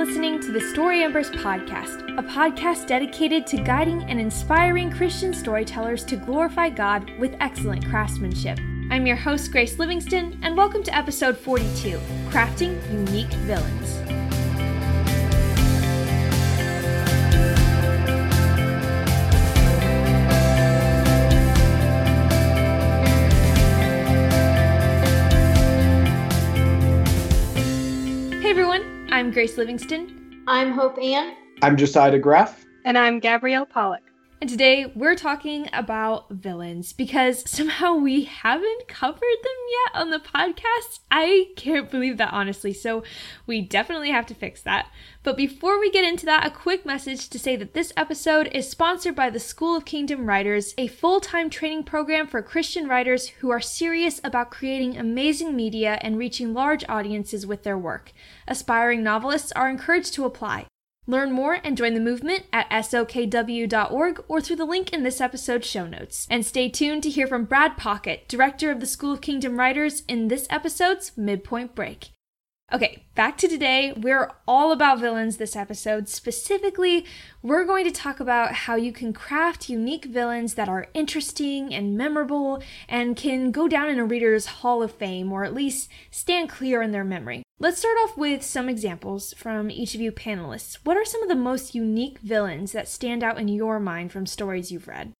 listening to the Story Embers podcast, a podcast dedicated to guiding and inspiring Christian storytellers to glorify God with excellent craftsmanship. I'm your host, Grace Livingston, and welcome to episode 42 Crafting Unique Villains. I'm Grace Livingston. I'm Hope Ann. I'm Josiah Graff. And I'm Gabrielle Pollack. And today we're talking about villains because somehow we haven't covered them yet on the podcast. I can't believe that, honestly. So we definitely have to fix that. But before we get into that, a quick message to say that this episode is sponsored by the School of Kingdom Writers, a full time training program for Christian writers who are serious about creating amazing media and reaching large audiences with their work. Aspiring novelists are encouraged to apply. Learn more and join the movement at sokw.org or through the link in this episode's show notes. And stay tuned to hear from Brad Paquette, director of the School of Kingdom Writers, in this episode's Midpoint Break. Okay, back to today. We're all about villains this episode. Specifically, we're going to talk about how you can craft unique villains that are interesting and memorable and can go down in a reader's hall of fame or at least stand clear in their memory. Let's start off with some examples from each of you panelists. What are some of the most unique villains that stand out in your mind from stories you've read?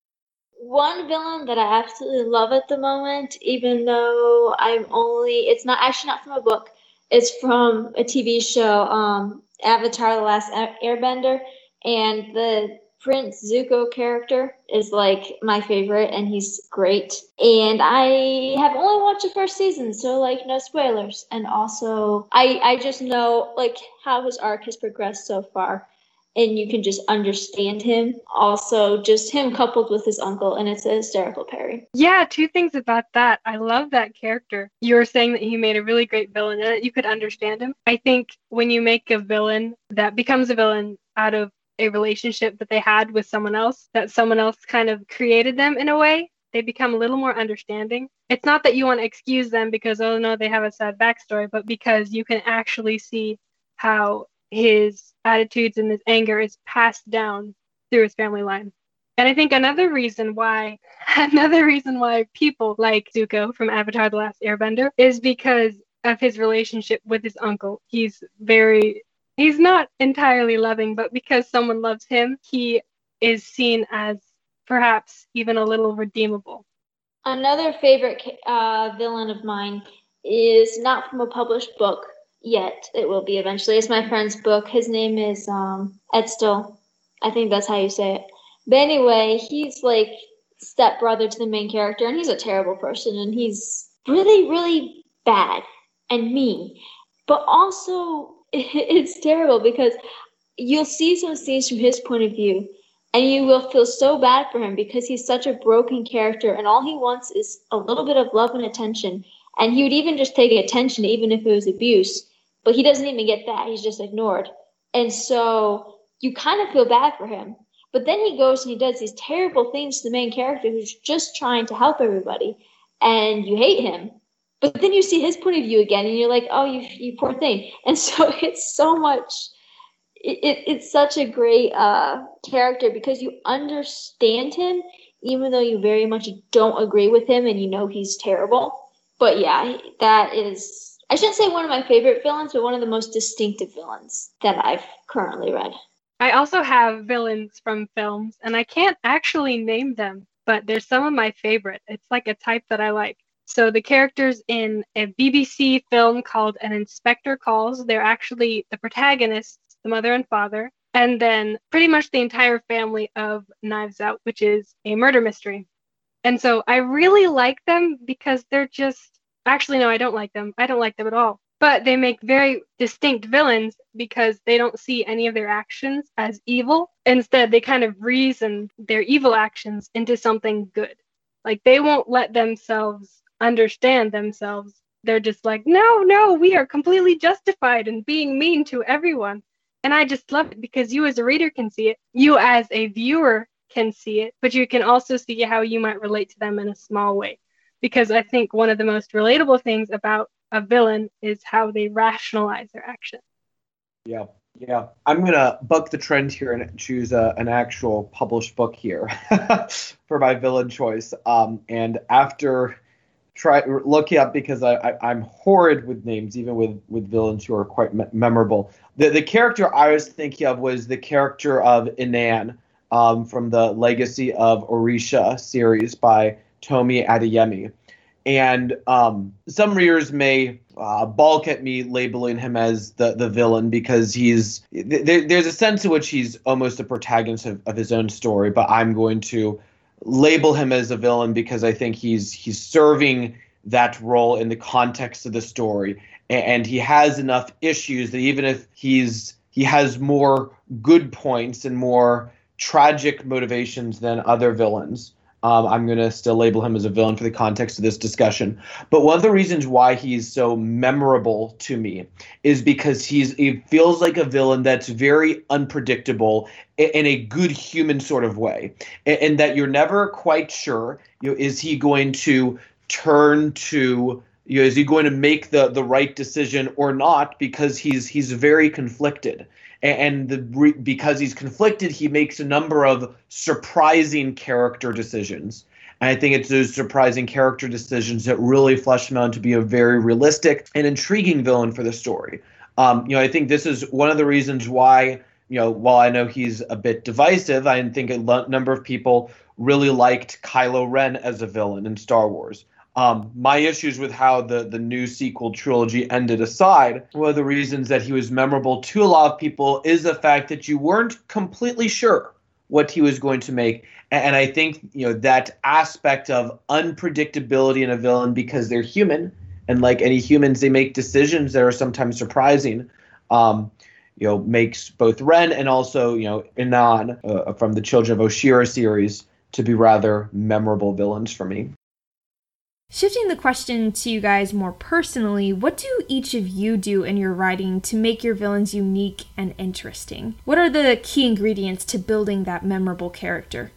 One villain that I absolutely love at the moment, even though I'm only, it's not actually not from a book, it's from a TV show, um, Avatar: The Last Airbender, and the Prince Zuko character is like my favorite, and he's great. And I have only watched the first season, so like no spoilers. And also, I I just know like how his arc has progressed so far and you can just understand him. Also, just him coupled with his uncle, and it's a hysterical pairing. Yeah, two things about that. I love that character. You were saying that he made a really great villain and that you could understand him. I think when you make a villain that becomes a villain out of a relationship that they had with someone else, that someone else kind of created them in a way, they become a little more understanding. It's not that you want to excuse them because, oh no, they have a sad backstory, but because you can actually see how his attitudes and his anger is passed down through his family line. And I think another reason why another reason why people like Zuko from Avatar the Last Airbender is because of his relationship with his uncle. He's very he's not entirely loving, but because someone loves him, he is seen as perhaps even a little redeemable. Another favorite uh, villain of mine is not from a published book, yet. It will be eventually. It's my friend's book. His name is um. I think that's how you say it. But anyway, he's like stepbrother to the main character, and he's a terrible person, and he's really, really bad and mean. But also, it's terrible because you'll see some scenes from his point of view, and you will feel so bad for him because he's such a broken character, and all he wants is a little bit of love and attention. And he would even just take attention, even if it was abuse but he doesn't even get that. He's just ignored. And so you kind of feel bad for him. But then he goes and he does these terrible things to the main character who's just trying to help everybody. And you hate him. But then you see his point of view again and you're like, oh, you, you poor thing. And so it's so much, it, it, it's such a great uh, character because you understand him, even though you very much don't agree with him and you know he's terrible. But yeah, that is I shouldn't say one of my favorite villains, but one of the most distinctive villains that I've currently read. I also have villains from films, and I can't actually name them, but they're some of my favorite. It's like a type that I like. So the characters in a BBC film called An Inspector Calls, they're actually the protagonists, the mother and father, and then pretty much the entire family of Knives Out, which is a murder mystery. And so I really like them because they're just Actually, no, I don't like them. I don't like them at all. But they make very distinct villains because they don't see any of their actions as evil. Instead, they kind of reason their evil actions into something good. Like they won't let themselves understand themselves. They're just like, no, no, we are completely justified in being mean to everyone. And I just love it because you, as a reader, can see it. You, as a viewer, can see it, but you can also see how you might relate to them in a small way because I think one of the most relatable things about a villain is how they rationalize their actions. Yeah. Yeah, I'm gonna buck the trend here and choose a, an actual published book here for my villain choice. Um, and after try looking up because I, I am horrid with names, even with with villains who are quite me- memorable. The the character I was thinking of was the character of Inan um, from the Legacy of Orisha series by Tomi Adeyemi. And um, some readers may uh, balk at me labeling him as the, the villain because he's th- there's a sense in which he's almost a protagonist of, of his own story, but I'm going to label him as a villain because I think he's he's serving that role in the context of the story, and, he has enough issues that even if he's he has more good points and more tragic motivations than other villains. Um, I'm going to still label him as a villain for the context of this discussion. But one of the reasons why he's so memorable to me is because he's he feels like a villain that's very unpredictable in a good human sort of way, and, that you're never quite sure. You know, is he going to turn to you know, is he going to make the the right decision or not? Because he's he's very conflicted and the because he's conflicted, he makes a number of surprising character decisions. And I think it's those surprising character decisions that really flesh him out to be a very realistic and intriguing villain for the story. Um, you know, I think this is one of the reasons why, you know, while I know he's a bit divisive, I think a number of people really liked Kylo Ren as a villain in Star Wars. Um, my issues with how the, the new sequel trilogy ended aside, one of the reasons that he was memorable to a lot of people is the fact that you weren't completely sure what he was going to make. And I think you know that aspect of unpredictability in a villain because they're human, and like any humans, they make decisions that are sometimes surprising. Um, you know, makes both Ren and also you know Inan uh, from the Children of Orisha series to be rather memorable villains for me. Shifting the question to you guys more personally, what do each of you do in your writing to make your villains unique and interesting? What are the key ingredients to building that memorable character?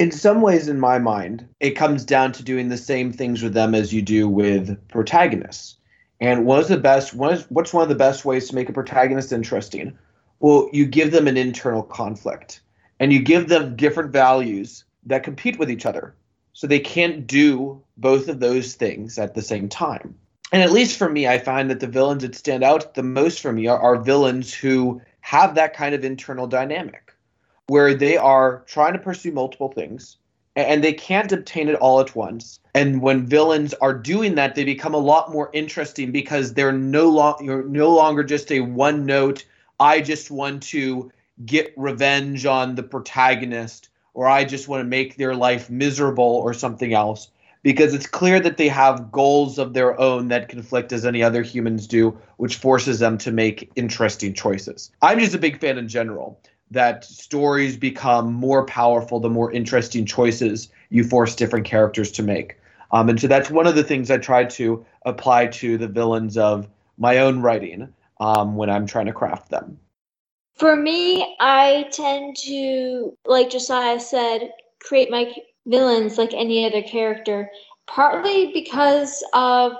In some ways, in my mind, it comes down to doing the same things with them as you do with protagonists. And what is the best? What's one of the best ways to make a protagonist interesting? Well, you give them an internal conflict, and you give them different values that compete with each other so they can't do both of those things at the same time. And at least for me, I find that the villains that stand out the most for me are, are villains who have that kind of internal dynamic where they are trying to pursue multiple things and they can't obtain it all at once. And when villains are doing that, they become a lot more interesting because they're no longer you're no longer just a one note. I just want to get revenge on the protagonist or I just want to make their life miserable or something else because it's clear that they have goals of their own that conflict as any other humans do, which forces them to make interesting choices. I'm just a big fan in general that stories become more powerful the more interesting choices you force different characters to make. Um, and so that's one of the things I try to apply to the villains of my own writing um, when I'm trying to craft them. For me, I tend to, like Josiah said, create my villains like any other character, partly because of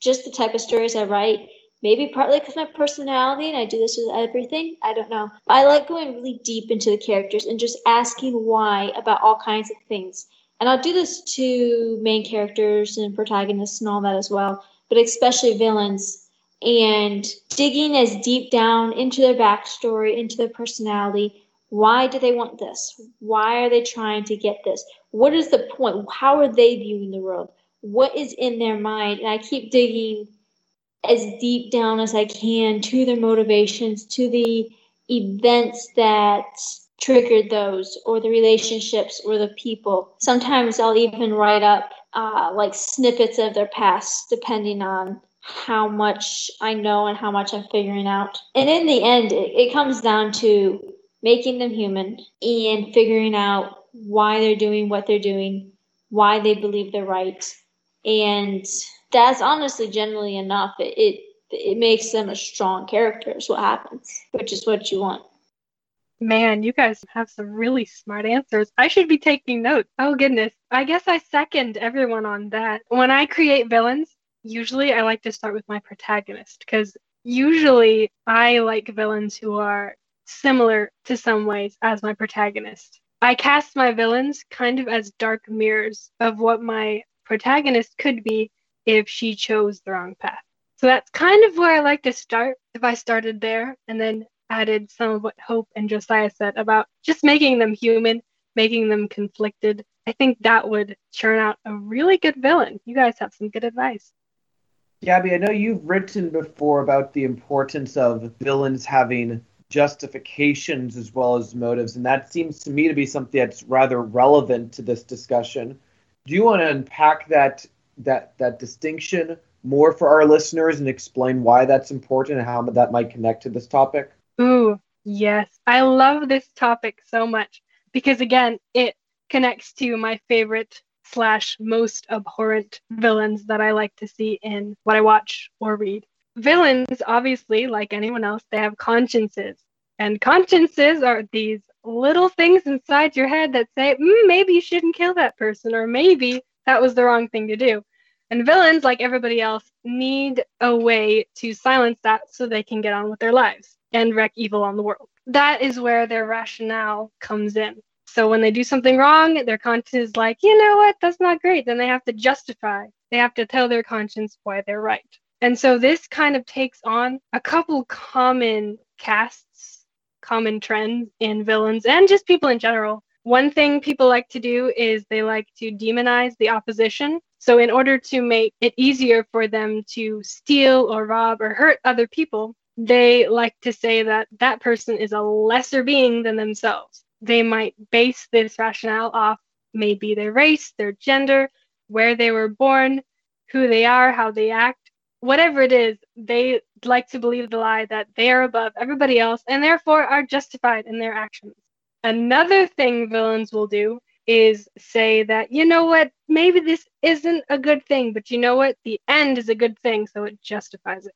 just the type of stories I write. Maybe partly because my personality, and I do this with everything. I don't know. I like going really deep into the characters and just asking why about all kinds of things. And I'll do this to main characters and protagonists and all that as well, but especially villains and digging as deep down into their backstory, into their personality. Why do they want this? Why are they trying to get this? What is the point? How are they viewing the world? What is in their mind? And I keep digging as deep down as I can to their motivations, to the events that triggered those, or the relationships, or the people. Sometimes I'll even write up uh, like snippets of their past, depending on how much I know and how much I'm figuring out. And in the end, it, it comes down to making them human and figuring out why they're doing what they're doing, why they believe they're right. And that's honestly generally enough. It, it it makes them a strong character is what happens, which is what you want. Man, you guys have some really smart answers. I should be taking notes. Oh goodness. I guess I second everyone on that. When I create villains, usually I like to start with my protagonist because usually I like villains who are similar to some ways as my protagonist. I cast my villains kind of as dark mirrors of what my protagonist could be if she chose the wrong path. So that's kind of where I like to start if I started there and then added some of what Hope and Josiah said about just making them human, making them conflicted. I think that would churn out a really good villain. You guys have some good advice. Gabby, I know you've written before about the importance of villains having justifications as well as motives, and that seems to me to be something that's rather relevant to this discussion. Do you want to unpack that that that distinction more for our listeners and explain why that's important and how that might connect to this topic? Ooh, yes. I love this topic so much because again, it connects to my favorite slash most abhorrent villains that I like to see in what I watch or read. Villains, obviously, like anyone else, they have consciences. And consciences are these little things inside your head that say, mm, maybe you shouldn't kill that person, or maybe that was the wrong thing to do. And villains, like everybody else, need a way to silence that so they can get on with their lives and wreak evil on the world. That is where their rationale comes in. So when they do something wrong, their conscience is like, you know what, that's not great. Then they have to justify, they have to tell their conscience why they're right. And so this kind of takes on a couple common casts, common trends in villains and just people in general. One thing people like to do is they like to demonize the opposition. So, in order to make it easier for them to steal or rob or hurt other people, they like to say that that person is a lesser being than themselves they might base this rationale off maybe their race, their gender, where they were born, who they are, how they act, whatever it is, they like to believe the lie that they are above everybody else and therefore are justified in their actions. Another thing villains will do is say that, you know what, maybe this isn't a good thing, but you know what, the end is a good thing, so it justifies it.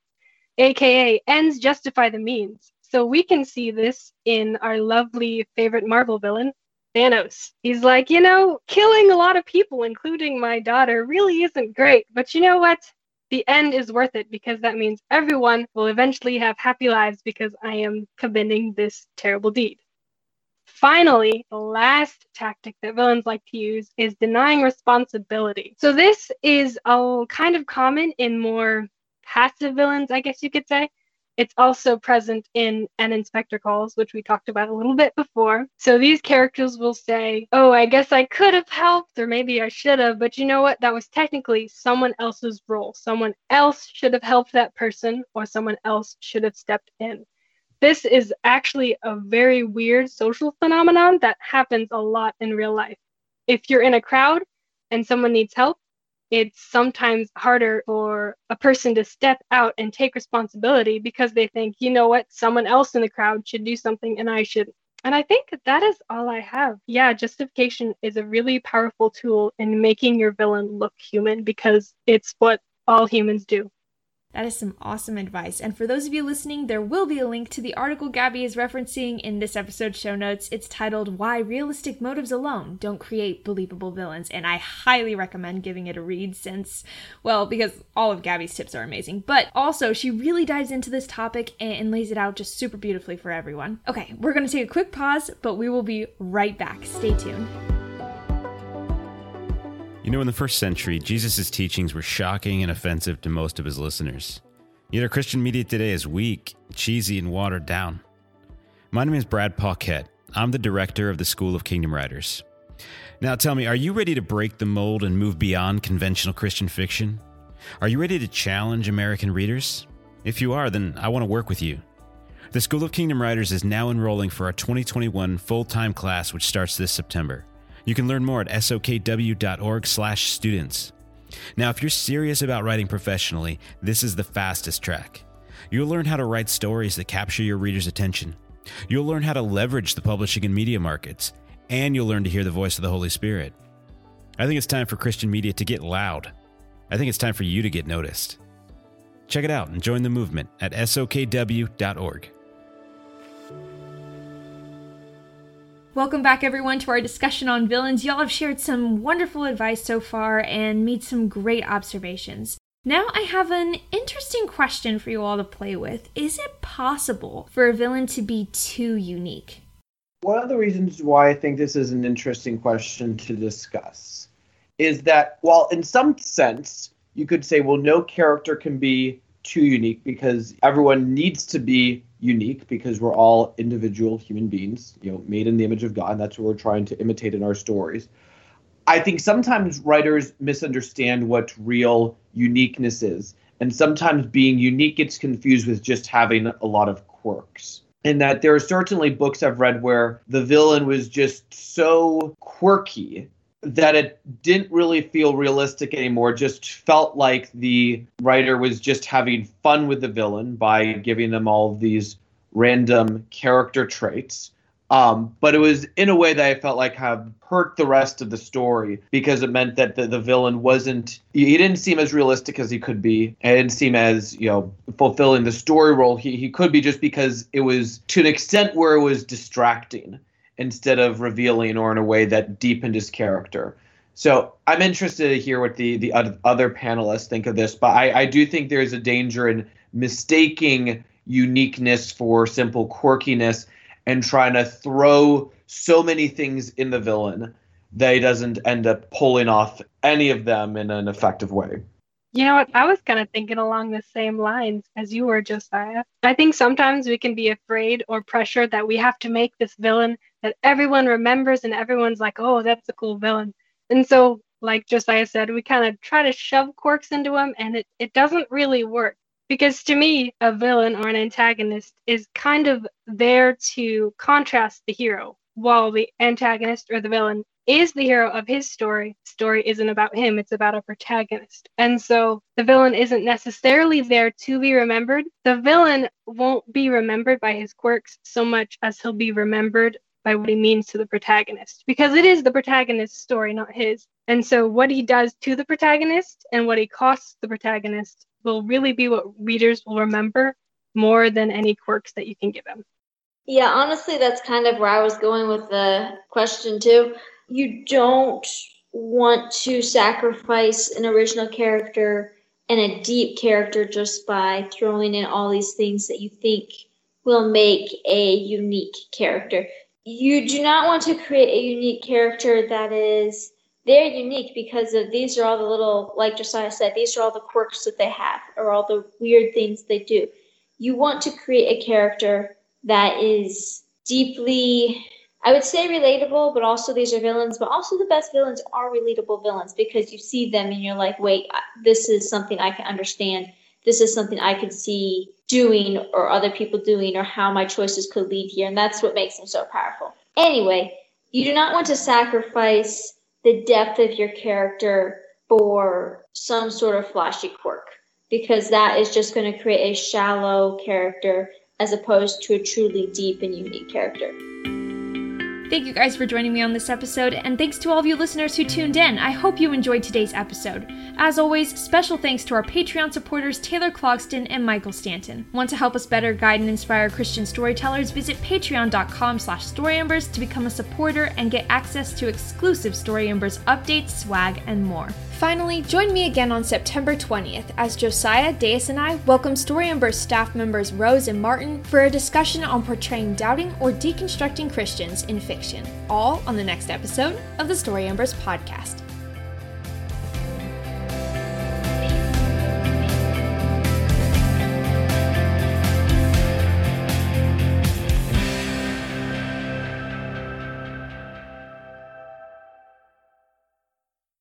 AKA, ends justify the means. So we can see this in our lovely favorite Marvel villain, Thanos. He's like, you know, killing a lot of people, including my daughter, really isn't great. But you know what? The end is worth it because that means everyone will eventually have happy lives because I am committing this terrible deed. Finally, the last tactic that villains like to use is denying responsibility. So, this is a kind of common in more passive villains, I guess you could say. It's also present in an inspector calls, which we talked about a little bit before. So these characters will say, Oh, I guess I could have helped, or maybe I should have, but you know what? That was technically someone else's role. Someone else should have helped that person, or someone else should have stepped in. This is actually a very weird social phenomenon that happens a lot in real life. If you're in a crowd and someone needs help, it's sometimes harder for a person to step out and take responsibility because they think, you know what, someone else in the crowd should do something and I shouldn't. And I think that is all I have. Yeah, justification is a really powerful tool in making your villain look human because it's what all humans do. That is some awesome advice. And for those of you listening, there will be a link to the article Gabby is referencing in this episode show notes. It's titled Why Realistic Motives Alone Don't Create Believable Villains. And I highly recommend giving it a read since, well, because all of Gabby's tips are amazing. But also, she really dives into this topic and lays it out just super beautifully for everyone. Okay, we're going to take a quick pause, but we will be right back. Stay tuned. You know, in the first century, Jesus' teachings were shocking and offensive to most of his listeners. Yet our Christian media today is weak, cheesy, and watered down. My name is Brad Paquette. I'm the director of the School of Kingdom Writers. Now tell me, are you ready to break the mold and move beyond conventional Christian fiction? Are you ready to challenge American readers? If you are, then I want to work with you. The School of Kingdom Writers is now enrolling for our 2021 full time class, which starts this September. You can learn more at sokw.org/students. Now, if you're serious about writing professionally, this is the fastest track. You'll learn how to write stories that capture your reader's attention. You'll learn how to leverage the publishing and media markets, and you'll learn to hear the voice of the Holy Spirit. I think it's time for Christian media to get loud. I think it's time for you to get noticed. Check it out and join the movement at sokw.org. Welcome back, everyone, to our discussion on villains. Y'all have shared some wonderful advice so far and made some great observations. Now, I have an interesting question for you all to play with. Is it possible for a villain to be too unique? One of the reasons why I think this is an interesting question to discuss is that, while in some sense you could say, well, no character can be too unique because everyone needs to be unique because we're all individual human beings, you know, made in the image of God. That's what we're trying to imitate in our stories. I think sometimes writers misunderstand what real uniqueness is. And sometimes being unique gets confused with just having a lot of quirks. And that there are certainly books I've read where the villain was just so quirky that it didn't really feel realistic anymore. Just felt like the writer was just having fun with the villain by giving them all these random character traits. Um, but it was in a way that I felt like have hurt the rest of the story because it meant that the, the villain wasn't he didn't seem as realistic as he could be. It didn't seem as, you know, fulfilling the story role he, he could be just because it was to an extent where it was distracting instead of revealing or in a way that deepened his character. So I'm interested to hear what the, the other panelists think of this, but I, I do think there's a danger in mistaking uniqueness for simple quirkiness and trying to throw so many things in the villain that he doesn't end up pulling off any of them in an effective way. You know what? I was kind of thinking along the same lines as you were, Josiah. I think sometimes we can be afraid or pressured that we have to make this villain that everyone remembers and everyone's like, oh, that's a cool villain. And so, like Josiah said, we kind of try to shove quirks into him and it, it doesn't really work. Because to me, a villain or an antagonist is kind of there to contrast the hero, while the antagonist or the villain is the hero of his story. Story isn't about him, it's about a protagonist. And so the villain isn't necessarily there to be remembered. The villain won't be remembered by his quirks so much as he'll be remembered by what he means to the protagonist because it is the protagonist's story, not his. And so what he does to the protagonist and what he costs the protagonist will really be what readers will remember more than any quirks that you can give him. Yeah, honestly, that's kind of where I was going with the question too. You don't want to sacrifice an original character and a deep character just by throwing in all these things that you think will make a unique character. You do not want to create a unique character that is they're unique because of these are all the little, like Josiah said, these are all the quirks that they have or all the weird things they do. You want to create a character that is deeply, I would say relatable, but also these are villains, but also the best villains are relatable villains because you see them and you're like, wait, this is something I can understand. This is something I could see doing or other people doing or how my choices could lead here. And that's what makes them so powerful. Anyway, you do not want to sacrifice the depth of your character for some sort of flashy quirk because that is just going to create a shallow character as opposed to a truly deep and unique character. Thank you guys for joining me on this episode, and thanks to all of you listeners who tuned in. I hope you enjoyed today's episode. As always, special thanks to our Patreon supporters Taylor Clogston and Michael Stanton. Want to help us better guide and inspire Christian storytellers? Visit patreon.com slash storyembers to become a supporter and get access to exclusive Story Embers updates, swag, and more. Finally, join me again on September 20th as Josiah, Deus, and I welcome Story Embers staff members Rose and Martin for a discussion on portraying doubting or deconstructing Christians in fiction, all on the next episode of the Story Embers podcast.